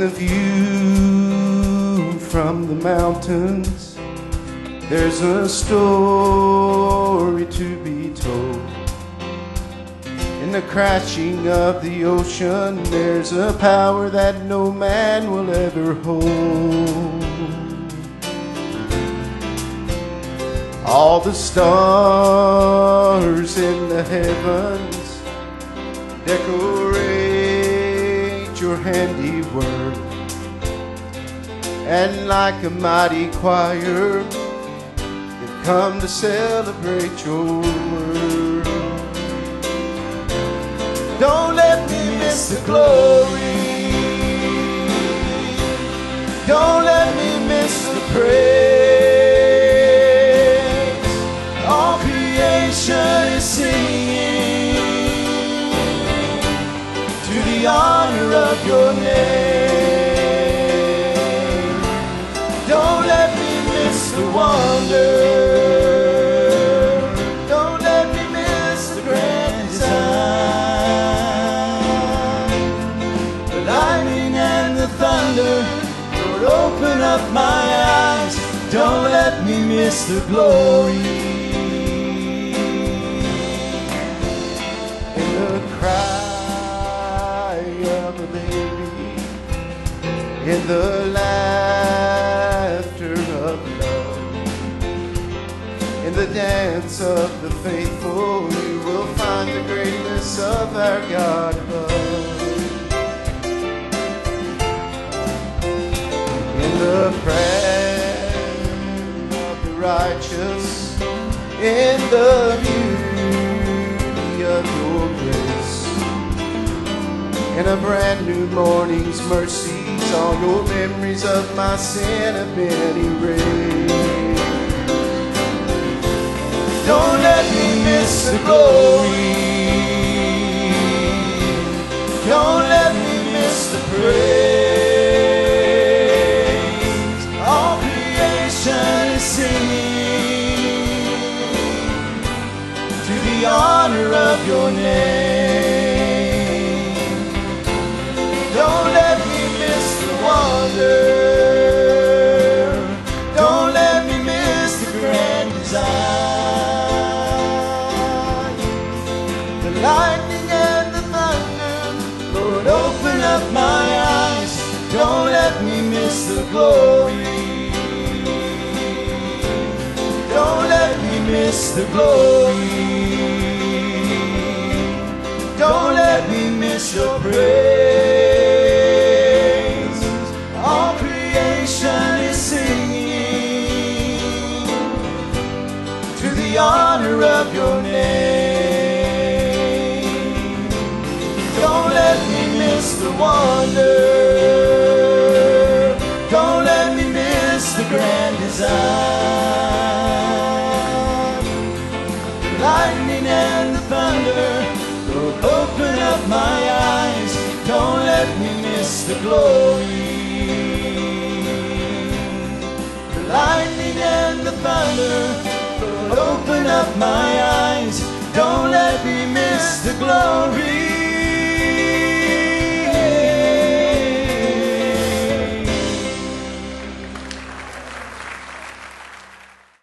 the view from the mountains, there's a story to be told. In the crashing of the ocean, there's a power that no man will ever hold. All the stars in the heavens decorate your handiwork. And like a mighty choir, they've come to celebrate your word. Don't let me miss the glory. Don't to the honor of your name. Don't let me miss the wonder. Don't let me miss the grand design. The lightning and the thunder, Lord, open up my eyes. Don't let me miss the glory. Baby, in the laughter of love, in the dance of the faithful, you will find the greatness of our God above. In the prayer of the righteous, in the beauty of grace, in a brand new morning's mercies, all your memories of my sin have been erased. Don't let me miss the glory. Don't let me miss the praise. All creation is singing to the honor of your name. The lightning and the thunder, Lord, open up my eyes. Don't let me miss the glory. Don't let me miss the glory. Don't let me miss your praise. The honor of your name. Don't let me miss the wonder. Don't let me miss the grand design. The lightning and the thunder, Lord, open up my eyes. Don't let me miss the glory. The lightning and the thunder, up my eyes. Don't let me miss the glory.